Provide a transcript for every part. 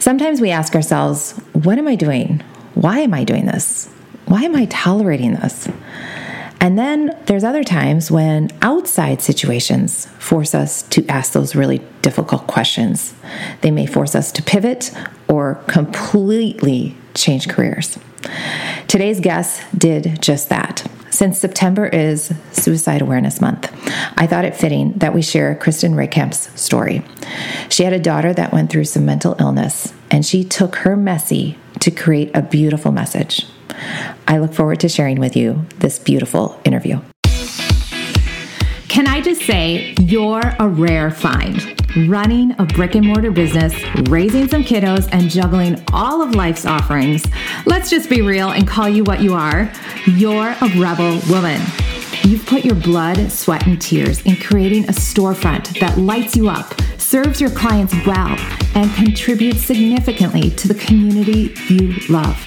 Sometimes we ask ourselves, what am I doing? Why am I doing this? Why am I tolerating this? And then there's other times when outside situations force us to ask those really difficult questions. They may force us to pivot or completely change careers. Today's guest did just that. Since September is Suicide Awareness Month, I thought it fitting that we share Kristen Rehkamp's story. She had a daughter that went through some mental illness, and she took her messy to create a beautiful message. I look forward to sharing with you this beautiful interview. Can I just say, you're a rare find. Running a brick and mortar business, raising some kiddos, and juggling all of life's offerings. Let's just be real and call you what you are. You're a rebel woman. You've put your blood, sweat, and tears in creating a storefront that lights you up, serves your clients well, and contributes significantly to the community you love.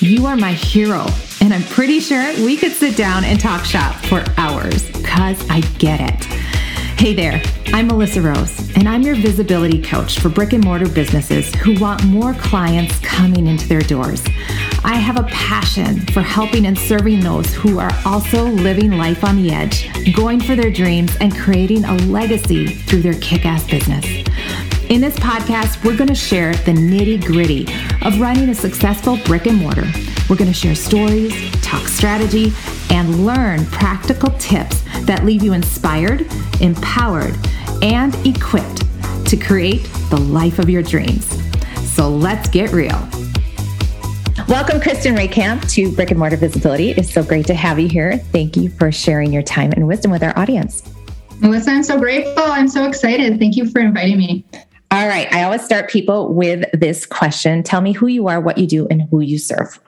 You are my hero, and I'm pretty sure we could sit down and talk shop for hours because I get it. Hey there, I'm Melissa Rose, and I'm your visibility coach for brick and mortar businesses who want more clients coming into their doors. I have a passion for helping and serving those who are also living life on the edge, going for their dreams, and creating a legacy through their kick ass business. In this podcast, we're going to share the nitty gritty of running a successful brick and mortar. We're going to share stories, talk strategy, and learn practical tips that leave you inspired, empowered, and equipped to create the life of your dreams. So let's get real. Welcome, Kristen Rehkamp, to Brick and Mortar Visibility. It's so great to have you here. Thank you for sharing your time and wisdom with our audience. Melissa, I'm so grateful. I'm so excited. Thank you for inviting me. All right. I always start people with this question Tell me who you are, what you do, and who you serve.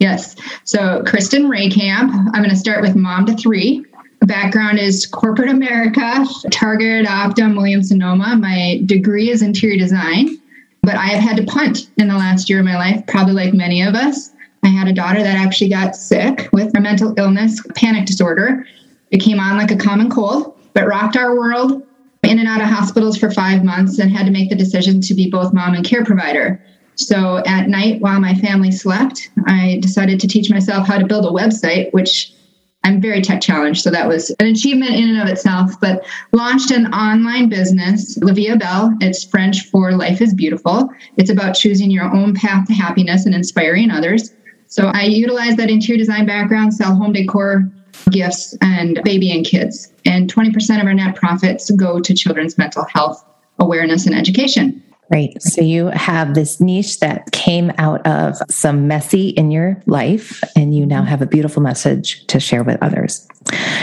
Yes. So, Kristen Rehkamp, I'm going to start with mom to three. Background is corporate America, Target, Optum, Williams Sonoma. My degree is interior design, but I have had to punt in the last year of my life, probably like many of us. I had a daughter that actually got sick with a mental illness, panic disorder. It came on like a common cold, but rocked our world, in and out of hospitals for five months and had to make the decision to be both mom and care provider. So at night, while my family slept, I decided to teach myself how to build a website, which I'm very tech challenged. So that was an achievement in and of itself, but launched an online business, est Belle. It's French for life is beautiful. It's about choosing your own path to happiness and inspiring others. So I utilize that interior design background, sell home decor, gifts, and baby and kids. And 20% of our net profits go to children's mental health awareness and education. Right. So you have this niche that came out of some messy in your life, and you now mm-hmm. have a beautiful message to share with others.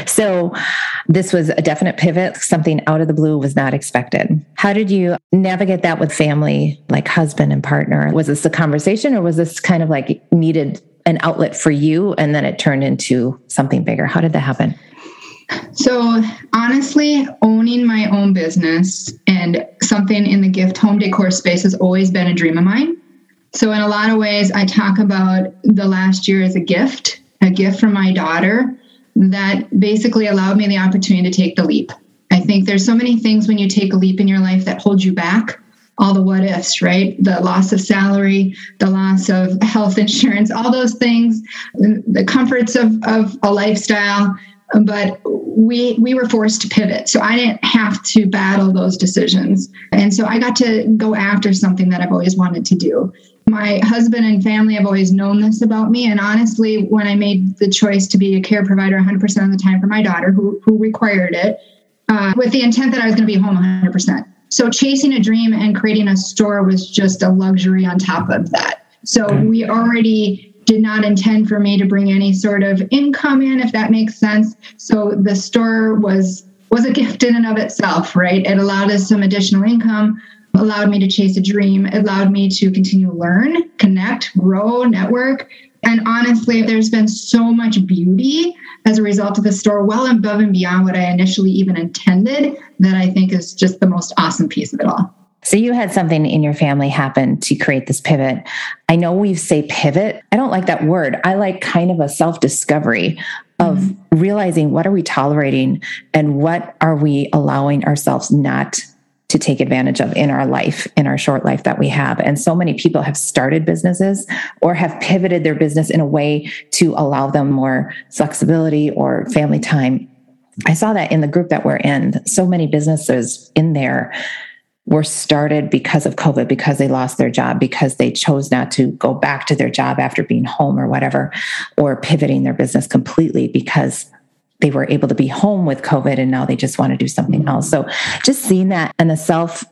So this was a definite pivot. Something out of the blue was not expected. How did you navigate that with family, like husband and partner? Was this a conversation or was this kind of like needed an outlet for you and then it turned into something bigger? How did that happen? So, honestly, owning my own business and something in the gift home decor space has always been a dream of mine. So, in a lot of ways, I talk about the last year as a gift, a gift from my daughter that basically allowed me the opportunity to take the leap. I think there's so many things when you take a leap in your life that hold you back all the what ifs, right? The loss of salary, the loss of health insurance, all those things, the comforts of, of a lifestyle. But we we were forced to pivot. So I didn't have to battle those decisions. And so I got to go after something that I've always wanted to do. My husband and family have always known this about me. And honestly, when I made the choice to be a care provider 100% of the time for my daughter, who, who required it, uh, with the intent that I was going to be home 100%. So chasing a dream and creating a store was just a luxury on top of that. So we already did not intend for me to bring any sort of income in, if that makes sense. So the store was was a gift in and of itself, right? It allowed us some additional income, allowed me to chase a dream, allowed me to continue to learn, connect, grow, network. And honestly, there's been so much beauty as a result of the store, well above and beyond what I initially even intended, that I think is just the most awesome piece of it all. So you had something in your family happen to create this pivot. I know we say pivot. I don't like that word. I like kind of a self-discovery of mm-hmm. realizing what are we tolerating and what are we allowing ourselves not to take advantage of in our life, in our short life that we have. And so many people have started businesses or have pivoted their business in a way to allow them more flexibility or family time. I saw that in the group that we're in. So many businesses in there were started because of COVID, because they lost their job, because they chose not to go back to their job after being home or whatever, or pivoting their business completely because they were able to be home with COVID and now they just want to do something mm-hmm. else. So just seeing that and the self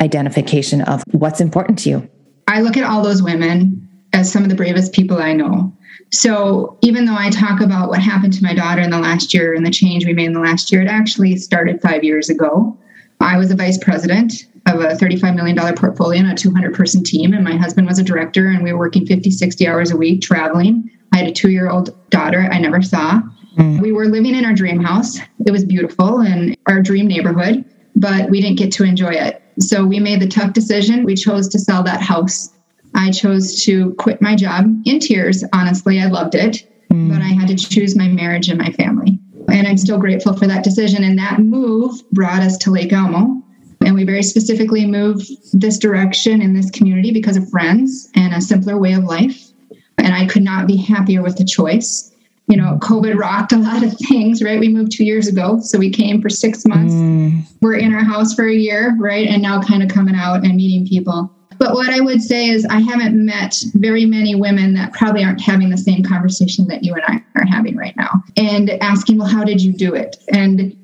identification of what's important to you. I look at all those women as some of the bravest people I know. So even though I talk about what happened to my daughter in the last year and the change we made in the last year, it actually started five years ago. I was a vice president of a $35 million portfolio and a 200 person team, and my husband was a director, and we were working 50, 60 hours a week traveling. I had a two year old daughter I never saw. Mm. We were living in our dream house. It was beautiful and our dream neighborhood, but we didn't get to enjoy it. So we made the tough decision. We chose to sell that house. I chose to quit my job in tears. Honestly, I loved it, mm. but I had to choose my marriage and my family. And I'm still grateful for that decision. And that move brought us to Lake Elmo. And we very specifically moved this direction in this community because of friends and a simpler way of life. And I could not be happier with the choice you know, COVID rocked a lot of things, right? We moved two years ago. So we came for six months. Mm. We're in our house for a year, right? And now kind of coming out and meeting people. But what I would say is, I haven't met very many women that probably aren't having the same conversation that you and I are having right now and asking, well, how did you do it? And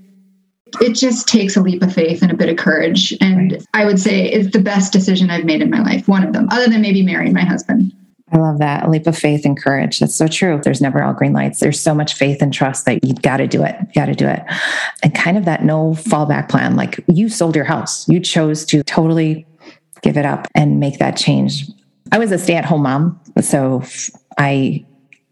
it just takes a leap of faith and a bit of courage. And right. I would say it's the best decision I've made in my life, one of them, other than maybe marrying my husband. I love that. A leap of faith and courage. That's so true. There's never all green lights. There's so much faith and trust that you got to do it. You got to do it. And kind of that no fallback plan. Like you sold your house, you chose to totally give it up and make that change. I was a stay at home mom. So I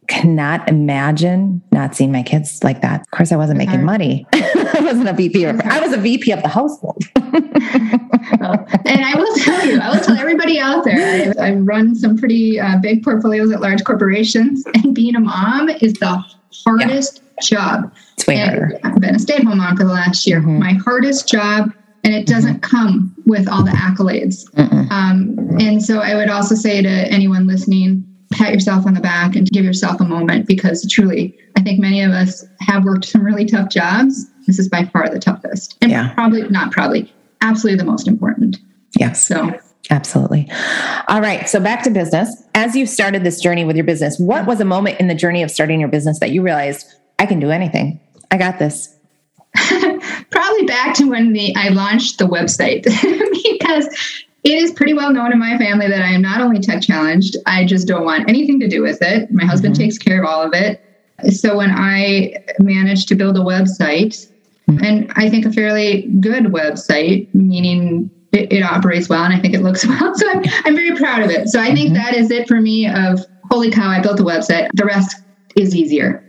cannot imagine not seeing my kids like that. Of course, I wasn't making money. I wasn't a VP. Of, I was a VP of the household. well, and I will tell you, I will tell everybody out there, I, I run some pretty uh, big portfolios at large corporations, and being a mom is the hardest yeah. job. It's way harder. I've been a stay-at-home mom for the last year. Mm-hmm. My hardest job and it doesn't mm-hmm. come with all the accolades. Um, and so I would also say to anyone listening, pat yourself on the back and give yourself a moment because truly, I think many of us have worked some really tough jobs. This is by far the toughest, and yeah. probably not probably, absolutely the most important. Yes. So. Absolutely. All right. So back to business. As you started this journey with your business, what was a moment in the journey of starting your business that you realized I can do anything? I got this. Probably back to when the I launched the website because it is pretty well known in my family that I am not only tech challenged, I just don't want anything to do with it. My husband mm-hmm. takes care of all of it. So when I managed to build a website, mm-hmm. and I think a fairly good website, meaning it, it, operates well and I think it looks well. So I'm, I'm very proud of it. So I think mm-hmm. that is it for me of holy cow, I built a website. The rest is easier.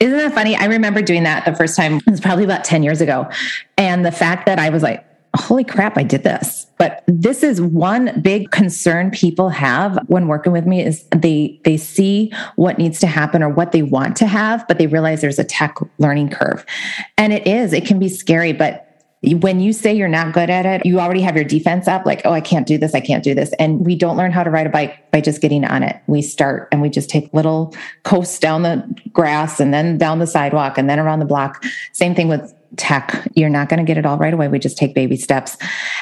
Isn't that funny? I remember doing that the first time. It was probably about 10 years ago. And the fact that I was like, holy crap, I did this. But this is one big concern people have when working with me is they they see what needs to happen or what they want to have, but they realize there's a tech learning curve. And it is, it can be scary, but when you say you're not good at it, you already have your defense up, like, oh, I can't do this, I can't do this. And we don't learn how to ride a bike by just getting on it. We start and we just take little coasts down the grass and then down the sidewalk and then around the block. Same thing with tech. You're not going to get it all right away. We just take baby steps.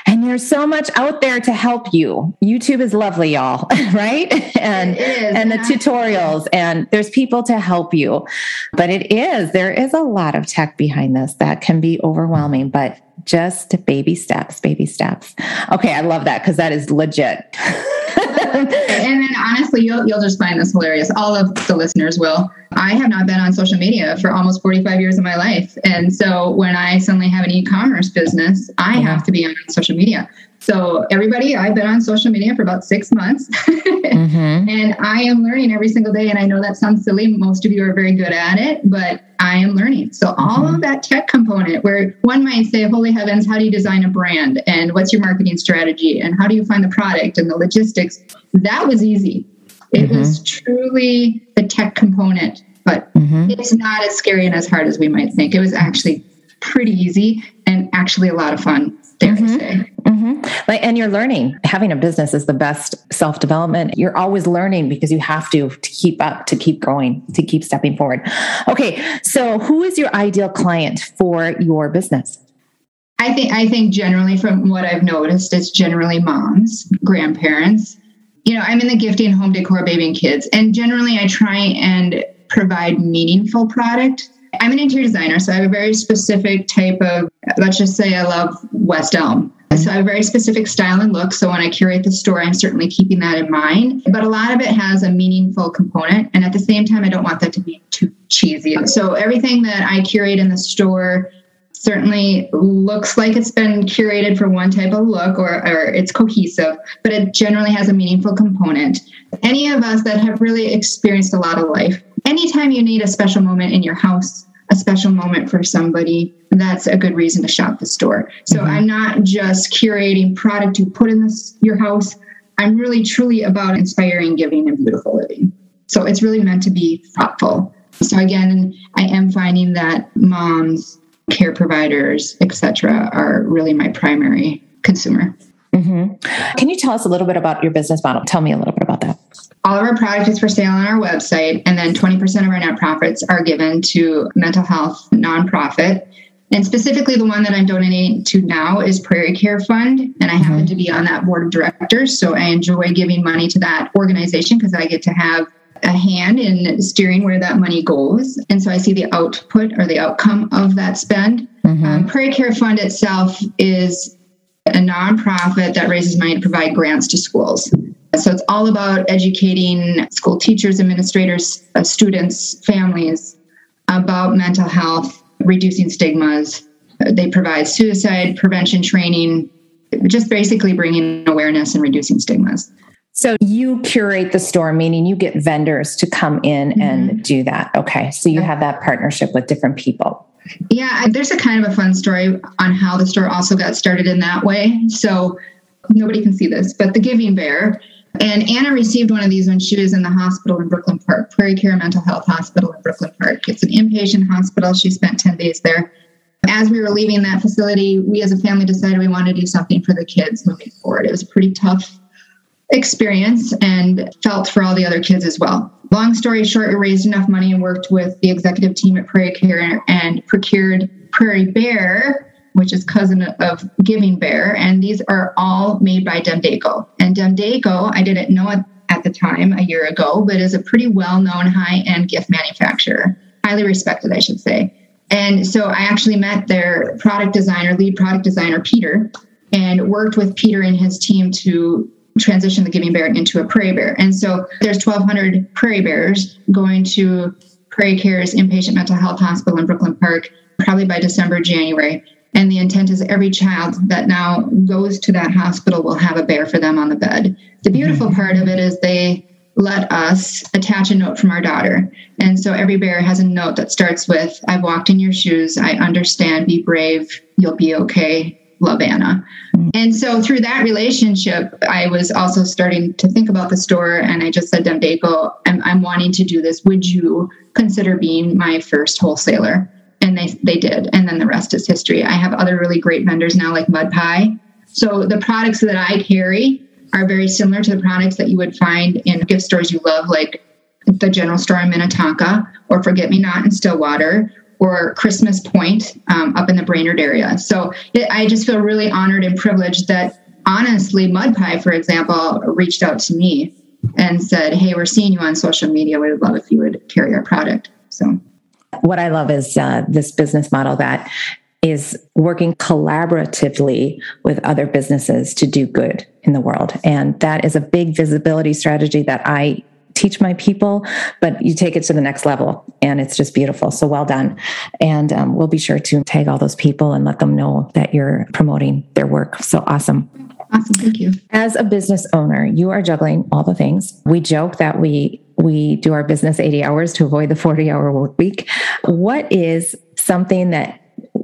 And there's so much out there to help you. YouTube is lovely, y'all, right? And and the tutorials and there's people to help you. But it is there is a lot of tech behind this that can be overwhelming, but just baby steps, baby steps. Okay, I love that because that is legit. and then honestly, you'll you'll just find this hilarious. All of the listeners will. I have not been on social media for almost 45 years of my life. And so when I suddenly have an e-commerce business, I uh-huh. have to be on social media. So, everybody, I've been on social media for about six months mm-hmm. and I am learning every single day. And I know that sounds silly. Most of you are very good at it, but I am learning. So, all mm-hmm. of that tech component, where one might say, Holy heavens, how do you design a brand? And what's your marketing strategy? And how do you find the product and the logistics? That was easy. It mm-hmm. was truly the tech component, but mm-hmm. it's not as scary and as hard as we might think. It was actually pretty easy and actually a lot of fun, dare I mm-hmm. say. Mm-hmm. Like, and you're learning. Having a business is the best self development. You're always learning because you have to to keep up, to keep growing, to keep stepping forward. Okay, so who is your ideal client for your business? I think I think generally from what I've noticed, it's generally moms, grandparents. You know, I'm in the gifting, home decor, baby and kids, and generally I try and provide meaningful product. I'm an interior designer, so I have a very specific type of. Let's just say I love West Elm. So I have a very specific style and look. So when I curate the store, I'm certainly keeping that in mind. But a lot of it has a meaningful component. And at the same time, I don't want that to be too cheesy. So everything that I curate in the store certainly looks like it's been curated for one type of look or, or it's cohesive, but it generally has a meaningful component. Any of us that have really experienced a lot of life, anytime you need a special moment in your house, a special moment for somebody, that's a good reason to shop the store. So mm-hmm. I'm not just curating product to put in this, your house. I'm really truly about inspiring, giving, and beautiful living. So it's really meant to be thoughtful. So again, I am finding that moms care providers, etc., are really my primary consumer. Mm-hmm. Can you tell us a little bit about your business model? Tell me a little bit about that. All of our product is for sale on our website, and then 20% of our net profits are given to mental health nonprofit. And specifically, the one that I'm donating to now is Prairie Care Fund, and I mm-hmm. happen to be on that board of directors. So I enjoy giving money to that organization because I get to have a hand in steering where that money goes. And so I see the output or the outcome of that spend. Mm-hmm. Um, Prairie Care Fund itself is a nonprofit that raises money to provide grants to schools. So it's all about educating school teachers, administrators, uh, students, families about mental health, reducing stigmas. They provide suicide prevention training, just basically bringing awareness and reducing stigmas. So you curate the store, meaning you get vendors to come in mm-hmm. and do that. Okay. So you have that partnership with different people. Yeah, there's a kind of a fun story on how the store also got started in that way. So nobody can see this, but the Giving Bear. And Anna received one of these when she was in the hospital in Brooklyn Park, Prairie Care Mental Health Hospital in Brooklyn Park. It's an inpatient hospital. She spent 10 days there. As we were leaving that facility, we as a family decided we wanted to do something for the kids moving forward. It was a pretty tough experience and felt for all the other kids as well. Long story short, we raised enough money and worked with the executive team at Prairie Care and procured Prairie Bear, which is cousin of Giving Bear. And these are all made by Demdaco. And Demdaco, I didn't know it at the time a year ago, but is a pretty well known high end gift manufacturer, highly respected, I should say. And so I actually met their product designer, lead product designer, Peter, and worked with Peter and his team to transition the Giving Bear into a Prairie Bear. And so there's 1,200 Prairie Bears going to Prairie Care's inpatient mental health hospital in Brooklyn Park, probably by December, January. And the intent is every child that now goes to that hospital will have a bear for them on the bed. The beautiful mm-hmm. part of it is they let us attach a note from our daughter. And so every bear has a note that starts with I've walked in your shoes. I understand. Be brave. You'll be okay love Anna. Mm-hmm. And so through that relationship, I was also starting to think about the store and I just said, Demdaco, I'm, I'm wanting to do this. Would you consider being my first wholesaler? And they, they did. And then the rest is history. I have other really great vendors now like Mud Pie. So the products that I carry are very similar to the products that you would find in gift stores you love, like the general store in Minnetonka or Forget Me Not in Stillwater or Christmas Point um, up in the Brainerd area. So it, I just feel really honored and privileged that honestly, Mud Pie, for example, reached out to me and said, Hey, we're seeing you on social media. We would love if you would carry our product. So, what I love is uh, this business model that is working collaboratively with other businesses to do good in the world. And that is a big visibility strategy that I teach my people, but you take it to the next level and it's just beautiful. So well done. And um, we'll be sure to tag all those people and let them know that you're promoting their work. So awesome. Awesome. Thank you. As a business owner, you are juggling all the things. We joke that we we do our business 80 hours to avoid the 40 hour work week. What is something that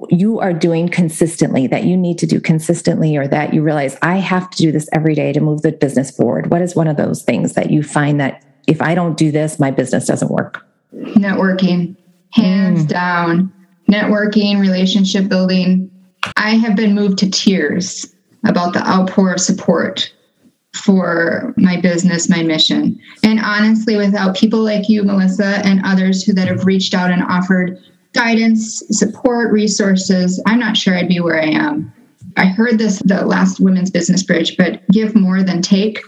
you are doing consistently that you need to do consistently or that you realize I have to do this every day to move the business forward? What is one of those things that you find that if I don't do this, my business doesn't work? Networking, hands mm. down. Networking, relationship building. I have been moved to tears about the outpour of support for my business, my mission. And honestly, without people like you, Melissa, and others who that have reached out and offered guidance, support, resources, I'm not sure I'd be where I am. I heard this the last women's business bridge, but give more than take.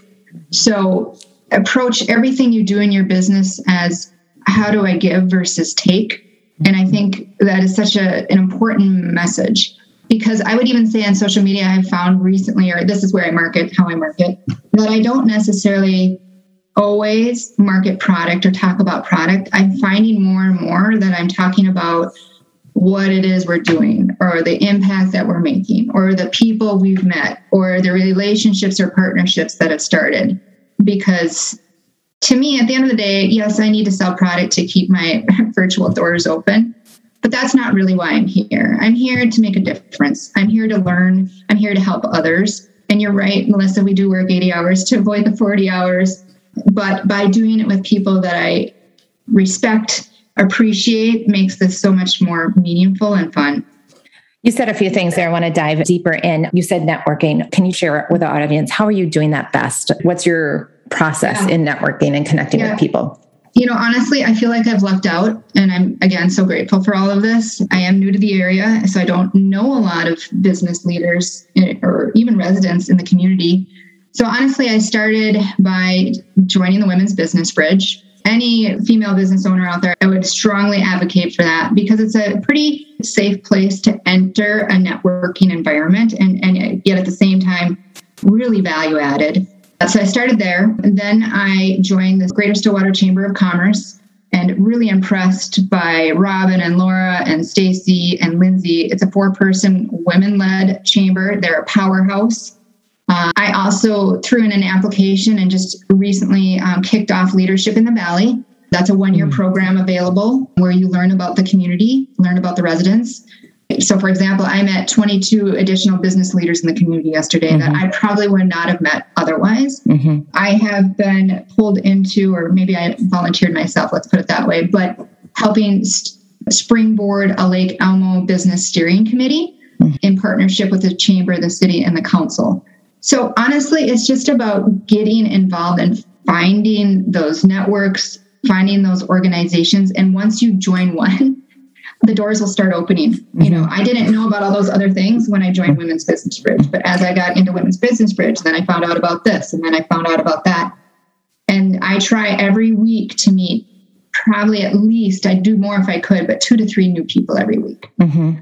So approach everything you do in your business as how do I give versus take. And I think that is such a, an important message because I would even say on social media, I've found recently, or this is where I market, how I market, that I don't necessarily always market product or talk about product. I'm finding more and more that I'm talking about what it is we're doing or the impact that we're making or the people we've met or the relationships or partnerships that have started because to me at the end of the day yes i need to sell product to keep my virtual doors open but that's not really why i'm here i'm here to make a difference i'm here to learn i'm here to help others and you're right melissa we do work 80 hours to avoid the 40 hours but by doing it with people that i respect appreciate makes this so much more meaningful and fun. You said a few things there. I want to dive deeper in. You said networking. Can you share with our audience how are you doing that best? What's your process yeah. in networking and connecting yeah. with people? You know, honestly, I feel like I've lucked out, and I'm again so grateful for all of this. I am new to the area, so I don't know a lot of business leaders eh, or even residents in the community. So, honestly, I started by joining the Women's Business Bridge any female business owner out there, I would strongly advocate for that because it's a pretty safe place to enter a networking environment and, and yet at the same time, really value added. So I started there. And then I joined the Greater Stillwater Chamber of Commerce and really impressed by Robin and Laura and Stacy and Lindsay. It's a four person women led chamber. They're a powerhouse. Uh, I also threw in an application and just recently um, kicked off Leadership in the Valley. That's a one year mm. program available where you learn about the community, learn about the residents. So, for example, I met 22 additional business leaders in the community yesterday mm-hmm. that I probably would not have met otherwise. Mm-hmm. I have been pulled into, or maybe I volunteered myself, let's put it that way, but helping springboard a Lake Elmo business steering committee mm-hmm. in partnership with the chamber, the city, and the council. So honestly, it's just about getting involved and finding those networks, finding those organizations. And once you join one, the doors will start opening. Mm-hmm. You know, I didn't know about all those other things when I joined Women's Business Bridge, but as I got into Women's Business Bridge, then I found out about this and then I found out about that. And I try every week to meet probably at least, I'd do more if I could, but two to three new people every week. Mm-hmm.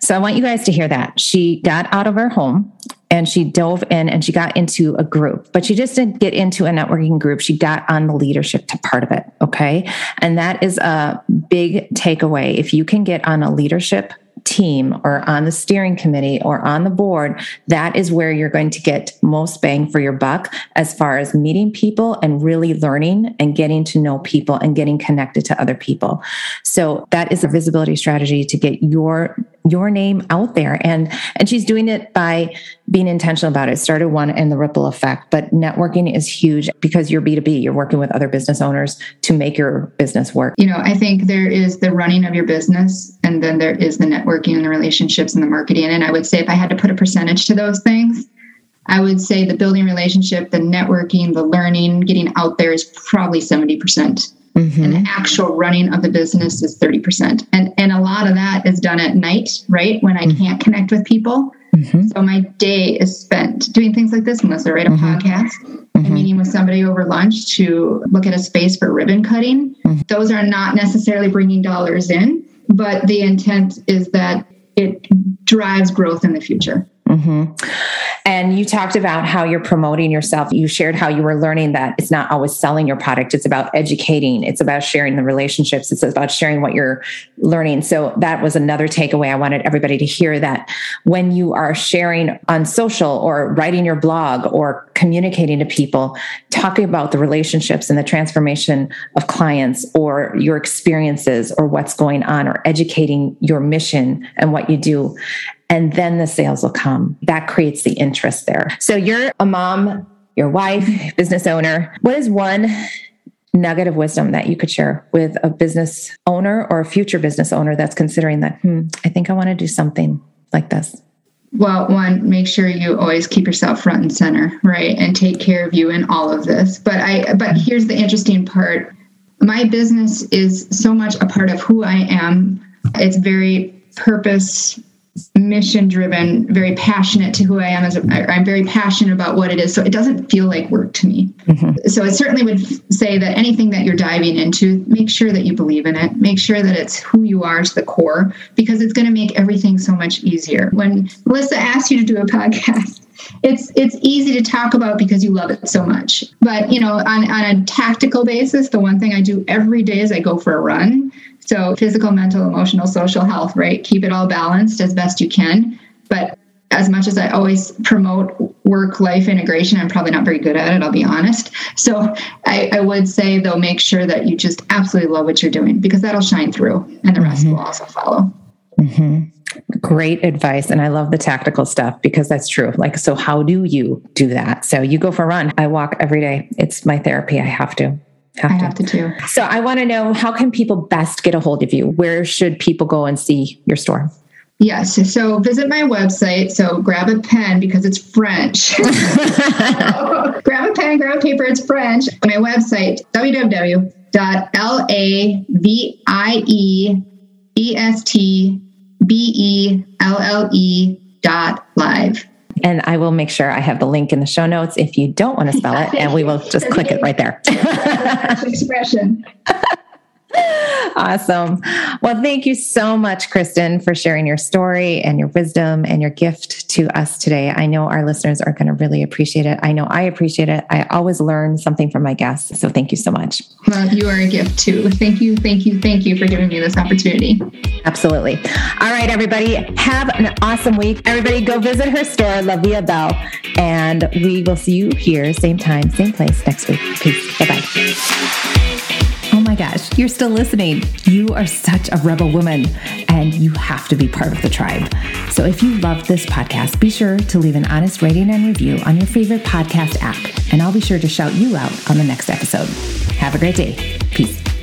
So I want you guys to hear that. She got out of her home and she dove in and she got into a group, but she just didn't get into a networking group. She got on the leadership to part of it. Okay. And that is a big takeaway. If you can get on a leadership team or on the steering committee or on the board, that is where you're going to get most bang for your buck as far as meeting people and really learning and getting to know people and getting connected to other people. So that is a visibility strategy to get your your name out there. And and she's doing it by being intentional about it. Started one and the ripple effect but networking is huge because you're b2b you're working with other business owners to make your business work. You know i think there is the running of your business and then there is the networking and the relationships and the marketing and i would say if i had to put a percentage to those things i would say the building relationship the networking the learning getting out there is probably 70% Mm-hmm. And the actual running of the business is 30%. And and a lot of that is done at night, right? When I mm-hmm. can't connect with people. Mm-hmm. So my day is spent doing things like this, Melissa, right? A mm-hmm. podcast, and mm-hmm. meeting with somebody over lunch to look at a space for ribbon cutting. Mm-hmm. Those are not necessarily bringing dollars in, but the intent is that it drives growth in the future. Mm-hmm. And you talked about how you're promoting yourself. You shared how you were learning that it's not always selling your product, it's about educating, it's about sharing the relationships, it's about sharing what you're learning. So that was another takeaway. I wanted everybody to hear that when you are sharing on social or writing your blog or communicating to people, talking about the relationships and the transformation of clients or your experiences or what's going on or educating your mission and what you do and then the sales will come. That creates the interest there. So you're a mom, your wife, business owner. What is one nugget of wisdom that you could share with a business owner or a future business owner that's considering that, hmm, I think I want to do something like this? Well, one, make sure you always keep yourself front and center, right? And take care of you in all of this. But I but here's the interesting part. My business is so much a part of who I am. It's very purpose mission driven, very passionate to who I am as a, I'm very passionate about what it is. So it doesn't feel like work to me. Mm-hmm. So I certainly would say that anything that you're diving into, make sure that you believe in it. Make sure that it's who you are to the core because it's going to make everything so much easier. When Melissa asked you to do a podcast, it's it's easy to talk about because you love it so much. But you know, on, on a tactical basis, the one thing I do every day is I go for a run so, physical, mental, emotional, social health, right? Keep it all balanced as best you can. But as much as I always promote work life integration, I'm probably not very good at it, I'll be honest. So, I, I, would say, though, make sure that you just absolutely love what you're doing because that'll shine through and the rest mm-hmm. will also follow. Mm-hmm. Great advice. And I love the tactical stuff because that's true. Like, so how do you do that? So, you go for a run. I walk every day, it's my therapy. I have to. Have I to. have to too. So I want to know how can people best get a hold of you? Where should people go and see your store? Yes. So visit my website. So grab a pen because it's French. grab a pen, grab a paper. It's French. My website, www.lavieestbelle.live and I will make sure I have the link in the show notes if you don't want to spell it, and we will just click it right there. Expression. Awesome. Well, thank you so much, Kristen, for sharing your story and your wisdom and your gift to us today. I know our listeners are going to really appreciate it. I know I appreciate it. I always learn something from my guests. So thank you so much. Well, you are a gift too. Thank you, thank you, thank you for giving me this opportunity. Absolutely. All right, everybody, have an awesome week. Everybody, go visit her store, La Vie Belle, and we will see you here, same time, same place next week. Peace. Bye bye. My gosh, you're still listening. You are such a rebel woman and you have to be part of the tribe. So if you love this podcast, be sure to leave an honest rating and review on your favorite podcast app, and I'll be sure to shout you out on the next episode. Have a great day. Peace.